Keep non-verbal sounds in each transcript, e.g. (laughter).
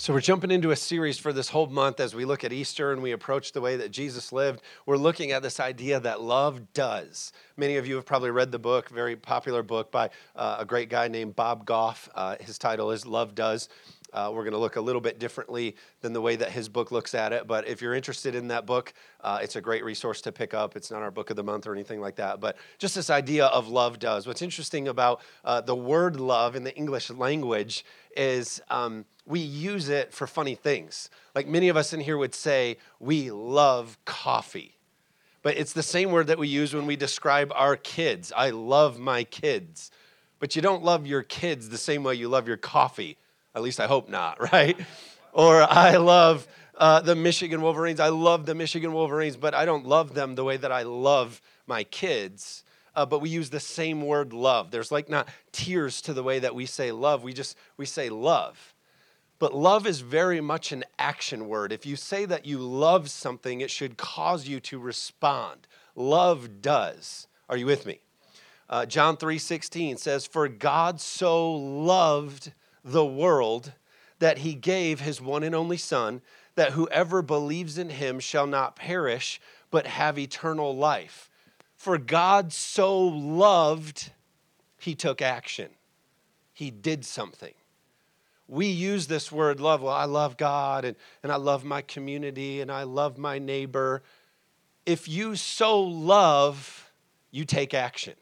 So, we're jumping into a series for this whole month as we look at Easter and we approach the way that Jesus lived. We're looking at this idea that love does. Many of you have probably read the book, very popular book by uh, a great guy named Bob Goff. Uh, his title is Love Does. Uh, we're going to look a little bit differently than the way that his book looks at it. But if you're interested in that book, uh, it's a great resource to pick up. It's not our book of the month or anything like that. But just this idea of love does. What's interesting about uh, the word love in the English language is um, we use it for funny things. Like many of us in here would say, we love coffee. But it's the same word that we use when we describe our kids. I love my kids. But you don't love your kids the same way you love your coffee. At least I hope not, (laughs) right? Or I love uh, the Michigan Wolverines. I love the Michigan Wolverines, but I don't love them the way that I love my kids. Uh, but we use the same word love. There's like not tiers to the way that we say love. We just we say love. But love is very much an action word. If you say that you love something, it should cause you to respond. Love does. Are you with me? Uh, John 3:16 says, "For God so loved the world that he gave his one and only Son, that whoever believes in him shall not perish, but have eternal life. For God so loved, he took action. He did something. We use this word love. Well, I love God and, and I love my community and I love my neighbor. If you so love, you take action.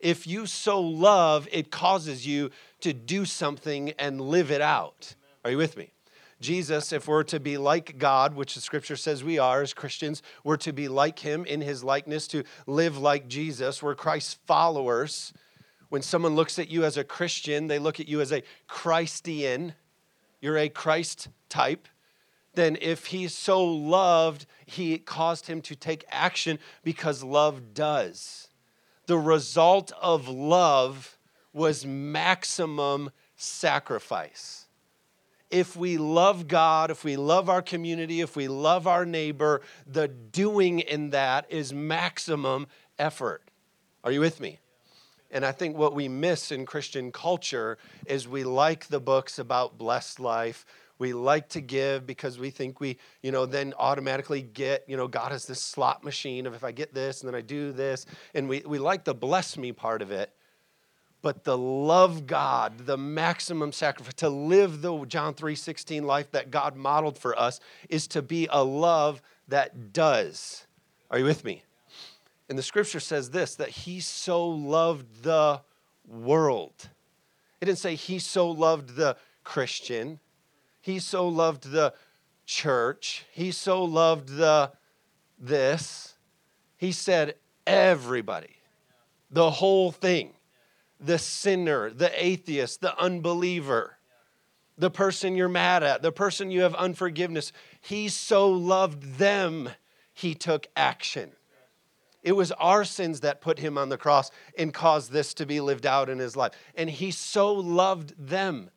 If you so love, it causes you to do something and live it out. Are you with me? Jesus, if we're to be like God, which the scripture says we are as Christians, we're to be like him in his likeness, to live like Jesus. We're Christ's followers. When someone looks at you as a Christian, they look at you as a Christian. You're a Christ type. Then, if he so loved, he caused him to take action because love does. The result of love was maximum sacrifice. If we love God, if we love our community, if we love our neighbor, the doing in that is maximum effort. Are you with me? And I think what we miss in Christian culture is we like the books about blessed life. We like to give because we think we, you know, then automatically get, you know, God is this slot machine of if I get this and then I do this. And we, we like the bless me part of it but the love God, the maximum sacrifice, to live the John 3:16 life that God modeled for us is to be a love that does. Are you with me? And the scripture says this that he so loved the world. It didn't say he so loved the Christian. He so loved the church. He so loved the this. He said everybody. The whole thing the sinner, the atheist, the unbeliever, the person you're mad at, the person you have unforgiveness. He so loved them, he took action. It was our sins that put him on the cross and caused this to be lived out in his life. And he so loved them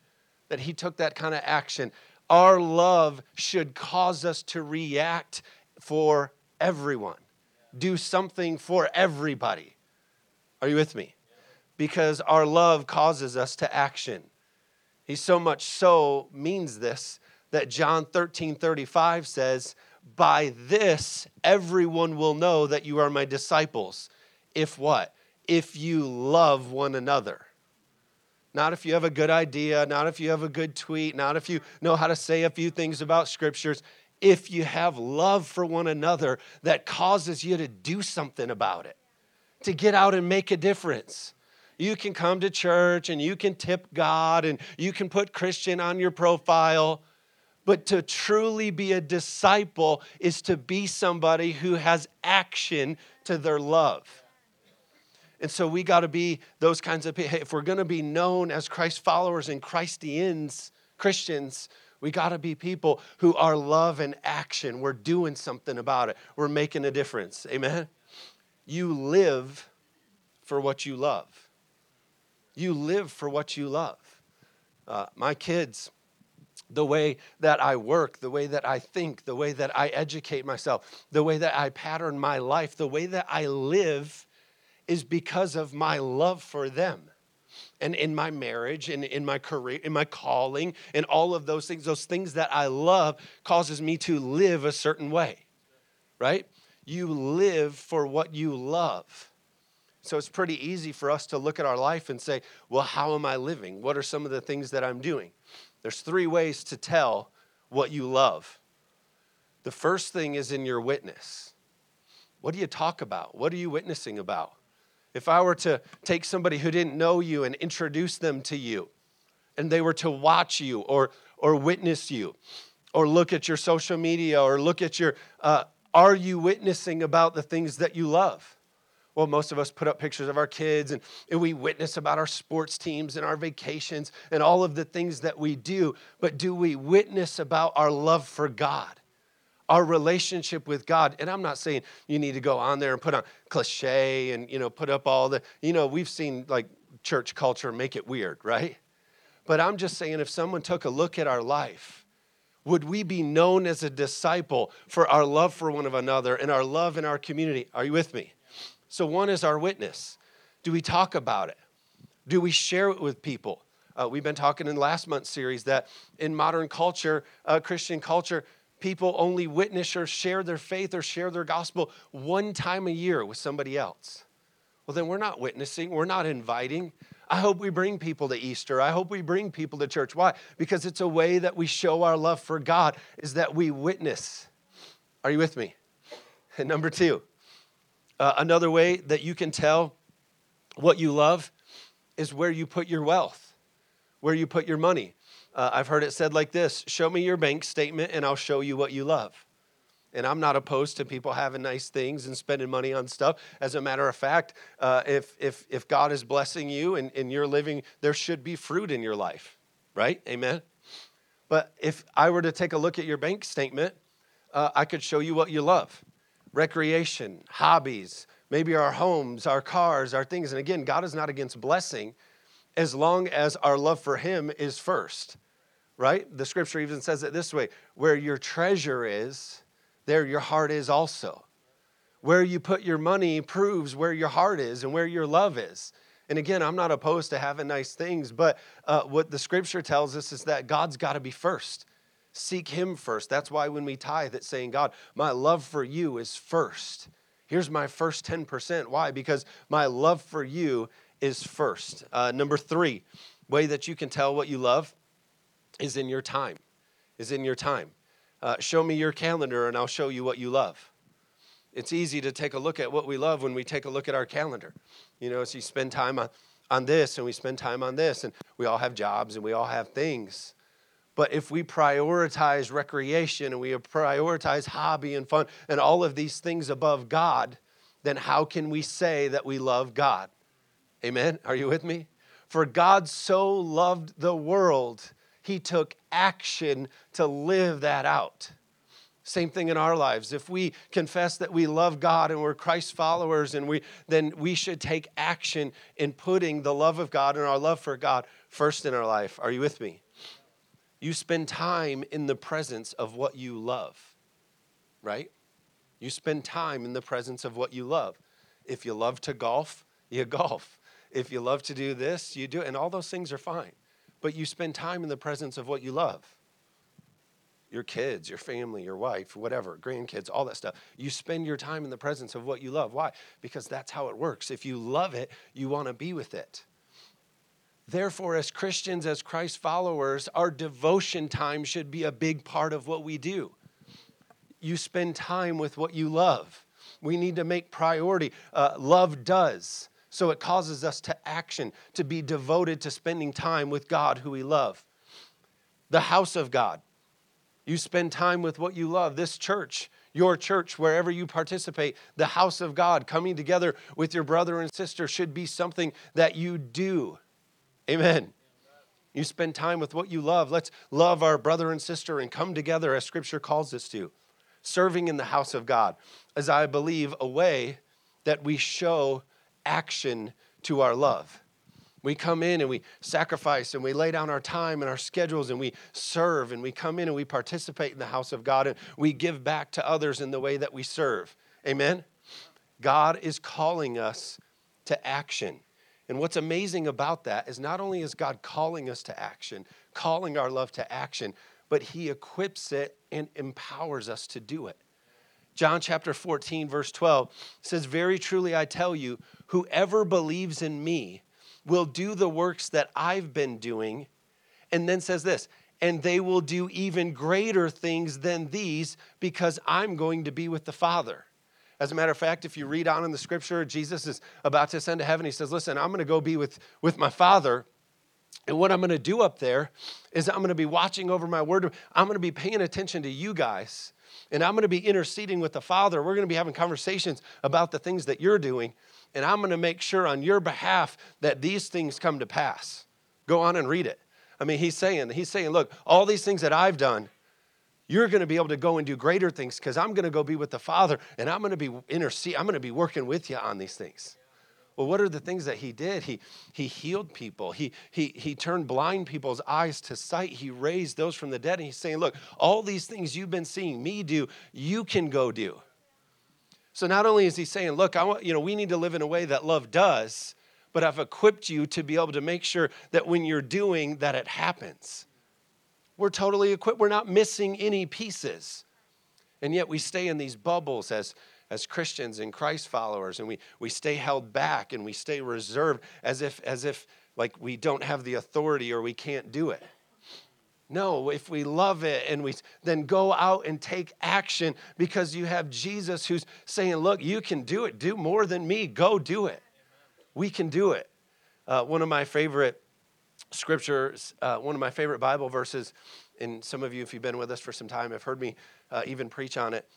that he took that kind of action. Our love should cause us to react for everyone, do something for everybody. Are you with me? because our love causes us to action. He so much so means this that John 13 35 says, By this everyone will know that you are my disciples. If what? If you love one another. Not if you have a good idea, not if you have a good tweet, not if you know how to say a few things about scriptures. If you have love for one another that causes you to do something about it, to get out and make a difference. You can come to church and you can tip God and you can put Christian on your profile. But to truly be a disciple is to be somebody who has action to their love. And so we got to be those kinds of people. If we're going to be known as Christ followers and Christians, Christians, we got to be people who are love and action. We're doing something about it, we're making a difference. Amen? You live for what you love. You live for what you love. Uh, my kids, the way that I work, the way that I think, the way that I educate myself, the way that I pattern my life, the way that I live is because of my love for them. and in my marriage and in my career, in my calling, and all of those things, those things that I love causes me to live a certain way, right? You live for what you love. So it's pretty easy for us to look at our life and say, well, how am I living? What are some of the things that I'm doing? There's three ways to tell what you love. The first thing is in your witness. What do you talk about? What are you witnessing about? If I were to take somebody who didn't know you and introduce them to you, and they were to watch you or, or witness you, or look at your social media, or look at your, uh, are you witnessing about the things that you love? Well, most of us put up pictures of our kids and, and we witness about our sports teams and our vacations and all of the things that we do. But do we witness about our love for God? Our relationship with God. And I'm not saying you need to go on there and put on cliche and you know put up all the you know we've seen like church culture make it weird, right? But I'm just saying if someone took a look at our life, would we be known as a disciple for our love for one of another and our love in our community? Are you with me? So one is our witness. Do we talk about it? Do we share it with people? Uh, we've been talking in last month's series that in modern culture, uh, Christian culture, people only witness or share their faith or share their gospel one time a year with somebody else. Well, then we're not witnessing, we're not inviting. I hope we bring people to Easter. I hope we bring people to church. Why? Because it's a way that we show our love for God, is that we witness. Are you with me? And (laughs) number two, uh, another way that you can tell what you love is where you put your wealth, where you put your money. Uh, I've heard it said like this Show me your bank statement and I'll show you what you love. And I'm not opposed to people having nice things and spending money on stuff. As a matter of fact, uh, if, if, if God is blessing you and, and you're living, there should be fruit in your life, right? Amen? But if I were to take a look at your bank statement, uh, I could show you what you love recreation, hobbies, maybe our homes, our cars, our things. And again, God is not against blessing as long as our love for Him is first right? The scripture even says it this way where your treasure is, there your heart is also. Where you put your money proves where your heart is and where your love is. And again, I'm not opposed to having nice things, but uh, what the scripture tells us is that God's got to be first. Seek Him first. That's why when we tithe, it's saying, God, my love for you is first. Here's my first 10%. Why? Because my love for you is first. Uh, number three, way that you can tell what you love is in your time, is in your time. Uh, show me your calendar and I'll show you what you love. It's easy to take a look at what we love when we take a look at our calendar. You know, as you spend time on, on this and we spend time on this, and we all have jobs and we all have things. But if we prioritize recreation and we prioritize hobby and fun and all of these things above God, then how can we say that we love God? Amen? Are you with me? For God so loved the world he took action to live that out. Same thing in our lives. If we confess that we love God and we're Christ followers, and we, then we should take action in putting the love of God and our love for God first in our life. Are you with me? You spend time in the presence of what you love, right? You spend time in the presence of what you love. If you love to golf, you (laughs) golf. If you love to do this, you do it. And all those things are fine but you spend time in the presence of what you love your kids, your family, your wife, whatever, grandkids, all that stuff. You spend your time in the presence of what you love. Why? Because that's how it works. If you love it, you want to be with it. Therefore, as Christians, as Christ followers, our devotion time should be a big part of what we do. You spend time with what you love. We need to make priority. Uh, love does. So it causes us to action, to be devoted to spending time with God who we love. The house of God. You spend time with what you love. This church, your church, wherever you participate, the house of God, coming together with your brother and sister should be something that you do. Amen. You spend time with what you love. Let's love our brother and sister and come together as scripture calls us to. Serving in the house of God as I believe a way that we show action to our love. We come in and we sacrifice and we lay down our time and our schedules and we serve and we come in and we participate in the house of God and we give back to others in the way that we serve. Amen? God is calling us to action. And what's amazing about that is not only is God calling us to action, calling our love to action, but He equips it and empowers us to do it. John chapter 14, verse 12 says, Very truly I tell you, whoever believes in me will do the works that I've been doing. And then says this, and they will do even greater things than these because I'm going to be with the Father. As a matter of fact, if you read on in the scripture, Jesus is about to ascend to heaven. He says, Listen, I'm going to go be with, with my Father. And what I'm going to do up there is I'm going to be watching over my word. I'm going to be paying attention to you guys. And I'm going to be interceding with the Father. We're going to be having conversations about the things that you're doing. And I'm going to make sure on your behalf that these things come to pass. Go on and read it. I mean, he's saying, he's saying, look, all these things that I've done, you're going to be able to go and do greater things because I'm going to go be with the Father and I'm going to be intercede. I'm going to be working with you on these things. Well, what are the things that he did? He, he healed people. He, he, he turned blind people's eyes to sight. He raised those from the dead. And he's saying, look, all these things you've been seeing me do, you can go do. So not only is he saying, look, I want, you know, we need to live in a way that love does, but I've equipped you to be able to make sure that when you're doing that it happens. We're totally equipped. We're not missing any pieces. And yet we stay in these bubbles as, as Christians and Christ followers, and we, we stay held back and we stay reserved as if, as if like we don't have the authority or we can't do it. No, if we love it and we then go out and take action because you have Jesus who's saying, Look, you can do it. Do more than me. Go do it. We can do it. Uh, one of my favorite scriptures, uh, one of my favorite Bible verses, and some of you, if you've been with us for some time, have heard me uh, even preach on it,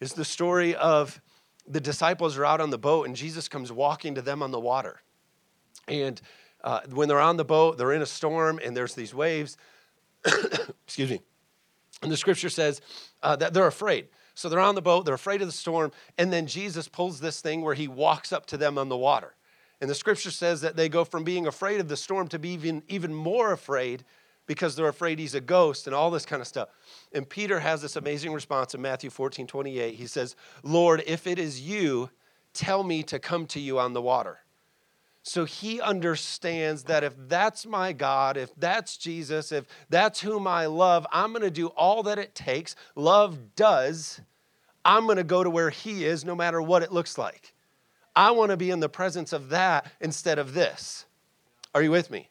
is the story of the disciples are out on the boat and Jesus comes walking to them on the water. And uh, when they're on the boat, they're in a storm and there's these waves. (coughs) Excuse me. And the scripture says uh, that they're afraid. So they're on the boat, they're afraid of the storm, and then Jesus pulls this thing where he walks up to them on the water. And the scripture says that they go from being afraid of the storm to be even, even more afraid because they're afraid he's a ghost and all this kind of stuff. And Peter has this amazing response in Matthew 14 28. He says, Lord, if it is you, tell me to come to you on the water. So he understands that if that's my God, if that's Jesus, if that's whom I love, I'm going to do all that it takes. Love does. I'm going to go to where he is no matter what it looks like. I want to be in the presence of that instead of this. Are you with me?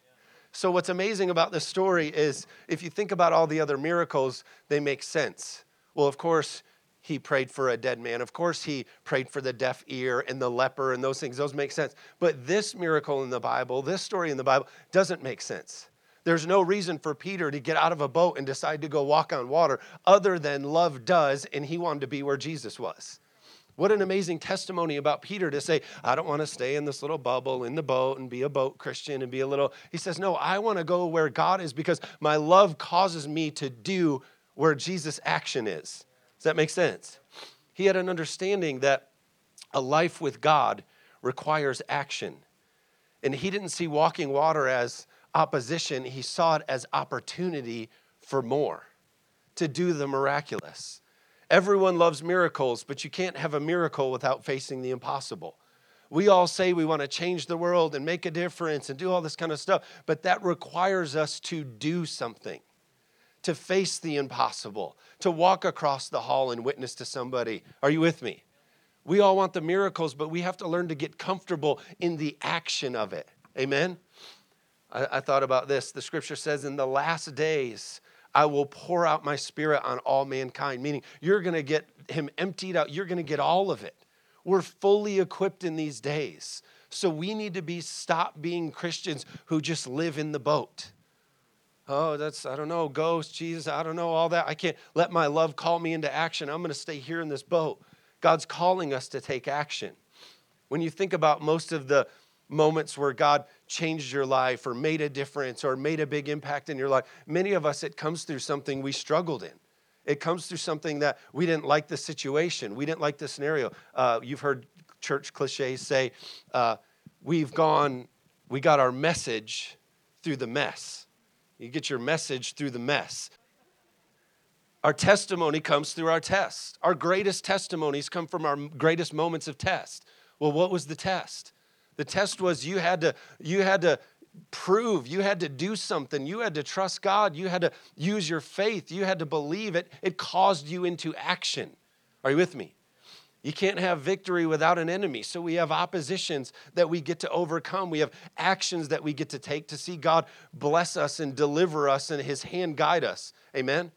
So, what's amazing about this story is if you think about all the other miracles, they make sense. Well, of course, he prayed for a dead man. Of course, he prayed for the deaf ear and the leper and those things. Those make sense. But this miracle in the Bible, this story in the Bible, doesn't make sense. There's no reason for Peter to get out of a boat and decide to go walk on water other than love does, and he wanted to be where Jesus was. What an amazing testimony about Peter to say, I don't want to stay in this little bubble in the boat and be a boat Christian and be a little. He says, No, I want to go where God is because my love causes me to do where Jesus' action is Does that make sense? He had an understanding that a life with God requires action. And he didn't see walking water as opposition, he saw it as opportunity for more, to do the miraculous. Everyone loves miracles, but you can't have a miracle without facing the impossible. We all say we want to change the world and make a difference and do all this kind of stuff, but that requires us to do something to face the impossible, to walk across the hall and witness to somebody. Are you with me? We all want the miracles, but we have to learn to get comfortable in the action of it. Amen? I, I thought about this. The scripture says, In the last days, I will pour out my spirit on all mankind, meaning you're going to get him emptied out. You're going to get all of it. We're fully equipped in these days. So we need to be stop being Christians who just live in the boat oh, that's, I don't know, ghost, Jesus, I don't know, all that. I can't let my love call me into action. I'm going to stay here in this boat. God's calling us to take action. When you think about most of the moments where God changed your life or made a difference or made a big impact in your life, many of us, it comes through something we struggled in. It comes through something that we didn't like the situation, we didn't like the scenario. Uh, you've heard church cliches say, uh, we've gone, we got our message through the mess. You get your message through the mess. Our testimony comes through our test. Our greatest testimonies come from our greatest moments of test. Well, what was the test? The test was you had to you had to prove, you had to do something, you had to trust God, you had to use your faith, you had to believe it. It caused you into action. Are you with me? You can't have victory without an enemy. So we have oppositions that we get to overcome. We have actions that we get to take to see God bless us and deliver us and his hand guide us. Amen.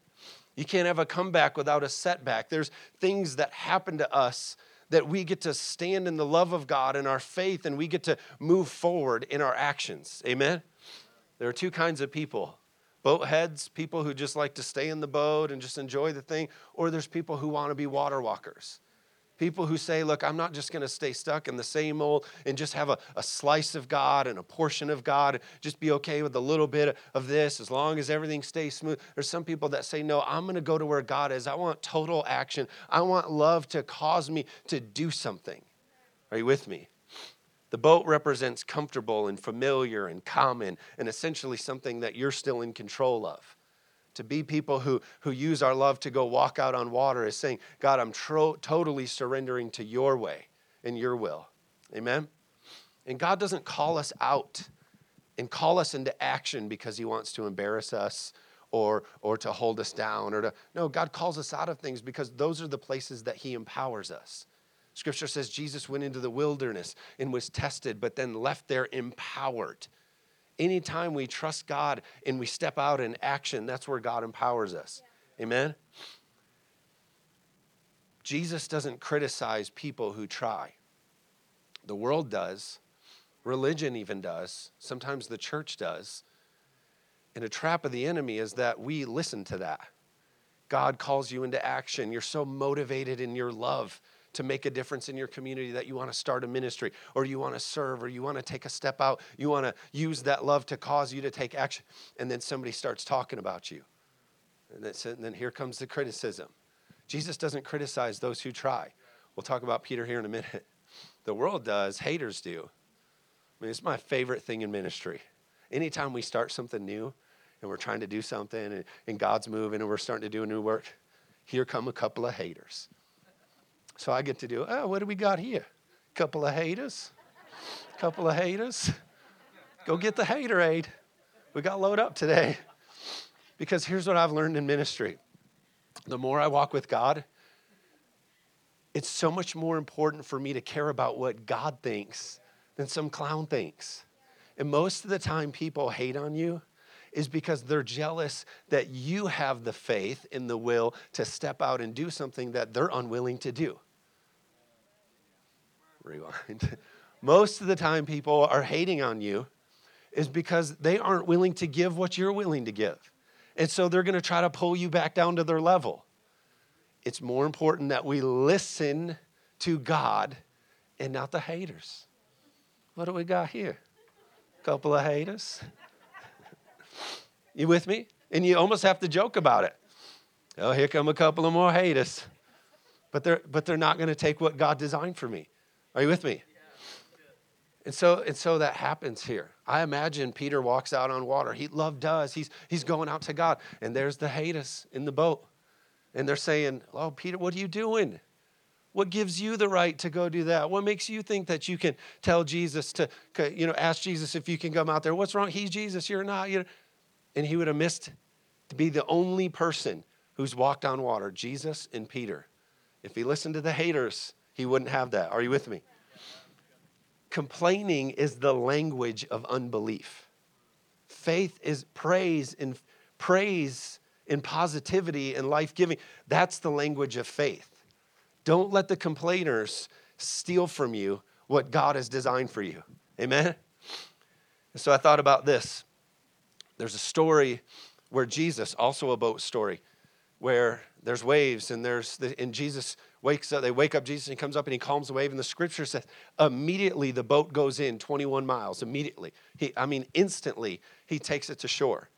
You can't have a comeback without a setback. There's things that happen to us that we get to stand in the love of God and our faith and we get to move forward in our actions. Amen? There are two kinds of people boat heads, people who just like to stay in the boat and just enjoy the thing, or there's people who want to be water walkers. People who say, look, I'm not just going to stay stuck in the same old and just have a, a slice of God and a portion of God, just be okay with a little bit of this as long as everything stays smooth. There's some people that say, no, I'm going to go to where God is. I want total action. I want love to cause me to do something. Are you with me? The boat represents comfortable and familiar and common and essentially something that you're still in control of to be people who, who use our love to go walk out on water is saying, God, I'm tro- totally surrendering to your way and your will. Amen? And God doesn't call us out and call us into action because he wants to embarrass us or, or to hold us down or to, no, God calls us out of things because those are the places that he empowers us. Scripture says Jesus went into the wilderness and was tested, but then left there empowered anytime we trust God and we step out in action, that's where God empowers us. Amen? Jesus doesn't criticize people who try. The world does, religion even does, sometimes the church does. And a trap of the enemy is that we listen to that. God calls you into action. You're so motivated in your love to make a difference in your community, that you want to start a ministry, or you want to serve, or you want to take a step out, you want to use that love to cause you to take action, and then somebody starts talking about you. And then here comes the criticism. Jesus doesn't criticize those who try. We'll talk about Peter here in a minute. (laughs) The world does, haters do. I mean, it's my favorite thing in ministry. Anytime we start something new and we're trying to do something and, and God's moving and we're starting to do a new work, here come a couple of haters. So I get to do, oh, what do we got here? A couple of haters. A couple of haters. Go get the haterade. We got load up today. Because here's what I've learned in ministry. The more I walk with God, it's so much more important for me to care about what God thinks than some clown thinks. And most of the time, people hate on you is because they're jealous that you have the faith and the will to step out and do something that they're unwilling to do rewind. (laughs) Most of the time, people are hating on you is because they aren't willing to give what you're willing to give. And so they're going to try to pull you back down to their level. It's more important that we listen to God and not the haters. What do we got here? A couple of haters. (laughs) you with me? And you almost have to joke about it. Oh, here come a couple of more haters. But they're, but they're not going to take what God designed for me. Are you with me? And so, and so that happens here. I imagine Peter walks out on water. He love does. He's he's going out to God. And there's the haters in the boat. And they're saying, Oh, Peter, what are you doing? What gives you the right to go do that? What makes you think that you can tell Jesus to, you know, ask Jesus if you can come out there? What's wrong? He's Jesus, you're not. You? And he would have missed to be the only person who's walked on water, Jesus and Peter. If he listened to the haters, he wouldn't have that. Are you with me? Complaining is the language of unbelief. Faith is praise and praise and positivity and life giving. That's the language of faith. Don't let the complainers steal from you what God has designed for you. Amen? And so I thought about this. There's a story where Jesus, also a boat story, where there's waves and there's the, and Jesus wakes up, they wake up Jesus and he comes up and he calms the wave. And the scripture says, immediately the boat goes in 21 miles. Immediately. He, I mean, instantly he takes it to shore.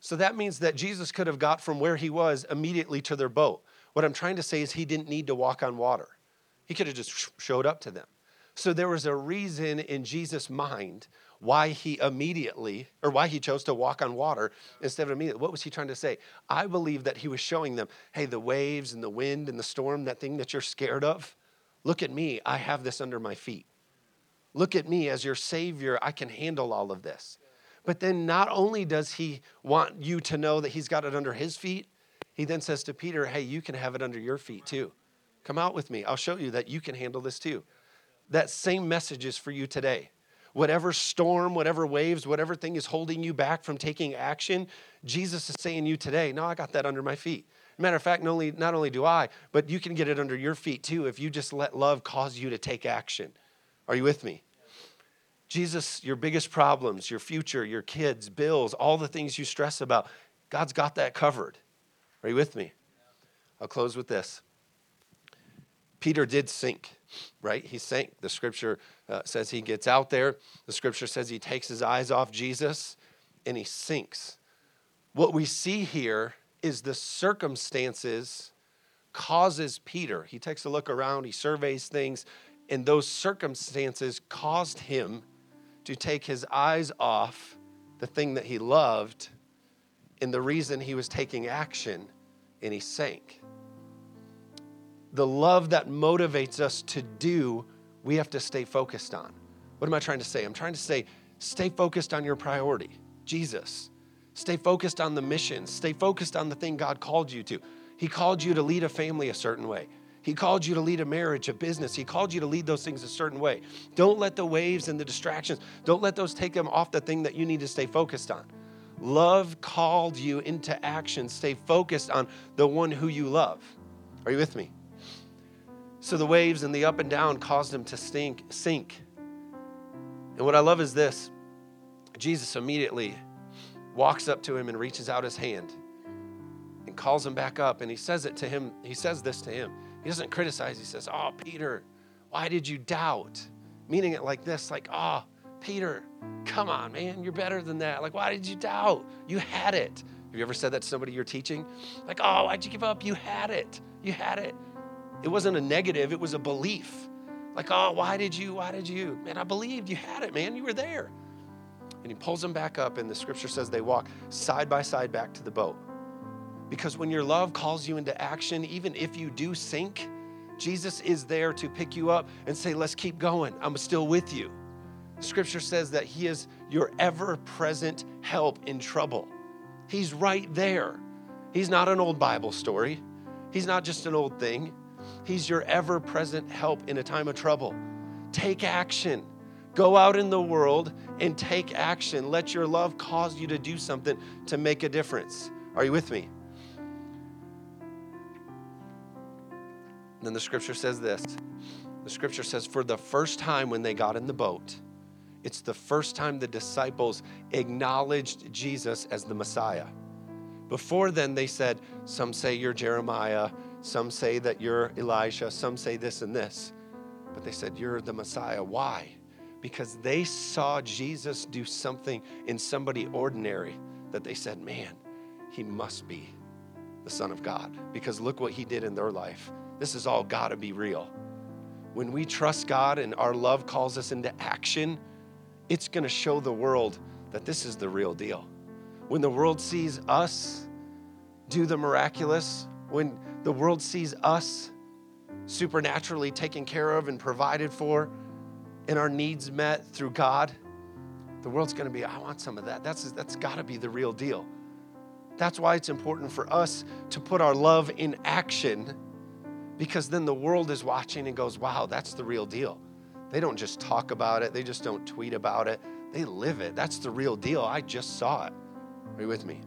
So that means that Jesus could have got from where he was immediately to their boat. What I'm trying to say is he didn't need to walk on water. He could have just showed up to them. So there was a reason in Jesus' mind why he immediately, or why he chose to walk on water instead of immediately. What was he trying to say? I believe that he was showing them, hey, the waves and the wind and the storm, that thing that you're scared of, look at me. I have this under my feet. Look at me as your Savior. I can handle all of this. But then not only does he want you to know that he's got it under his feet, he then says to Peter, Hey, you can have it under your feet too. Come out with me. I'll show you that you can handle this too. That same message is for you today. Whatever storm, whatever waves, whatever thing is holding you back from taking action, Jesus is saying to you today, No, I got that under my feet. Matter of fact, not only, not only do I, but you can get it under your feet too if you just let love cause you to take action. Are you with me? Jesus, your biggest problems, your future, your kids, bills, all the things you stress about, God's got that covered. Are you with me? I'll close with this. Peter did sink, right? He sank. The scripture uh, says he gets out there. The scripture says he takes his eyes off Jesus and he sinks. What we see here is the circumstances causes Peter. He takes a look around, he surveys things, and those circumstances caused him to take his eyes off the thing that he loved and the reason he was taking action, and he sank. The love that motivates us to do, we have to stay focused on. What am I trying to say? I'm trying to say, stay focused on your priority, Jesus. Stay focused on the mission. Stay focused on the thing God called you to. He called you to lead a family a certain way. He called you to lead a marriage, a business. He called you to lead those things a certain way. Don't let the waves and the distractions, don't let those take them off the thing that you need to stay focused on. Love called you into action. Stay focused on the one who you love. Are you with me? So the waves and the up and down caused him to stink, sink. And what I love is this Jesus immediately walks up to him and reaches out his hand and calls him back up. And he says it to him. He says this to him. He doesn't criticize. He says, Oh, Peter, why did you doubt? Meaning it like this, like, Oh, Peter, come on, man, you're better than that. Like, why did you doubt? You had it. Have you ever said that to somebody you're teaching? Like, oh, why'd you give up? You had it. You had it. It wasn't a negative, it was a belief. Like, oh, why did you? Why did you? Man, I believed you had it, man. You were there. And he pulls them back up, and the scripture says they walk side by side back to the boat. Because when your love calls you into action, even if you do sink, Jesus is there to pick you up and say, Let's keep going. I'm still with you. Scripture says that He is your ever present help in trouble. He's right there. He's not an old Bible story, He's not just an old thing. He's your ever present help in a time of trouble. Take action. Go out in the world and take action. Let your love cause you to do something to make a difference. Are you with me? then the scripture says this the scripture says, for the first time when they got in the boat, it's the first time the disciples acknowledged Jesus as the Messiah. Before then, they said, Some say you're Jeremiah, some say that you're Elijah, some say this and this. But they said, You're the Messiah. Why? Because they saw Jesus do something in somebody ordinary that they said, Man, he must be the Son of God. Because look what he did in their life. This is all got to be real. When we trust God and our love calls us into action, it's going to show the world that this is the real deal. When the world sees us do the miraculous, when the world sees us supernaturally taken care of and provided for, and our needs met through God, the world's going to be, I want some of that. That's, that's got to be the real deal. That's why it's important for us to put our love in action because then the world is watching and goes, wow, that's the real deal. They don't just talk about it, they just don't tweet about it. They live it. That's the real deal. I just saw it. Are you with me?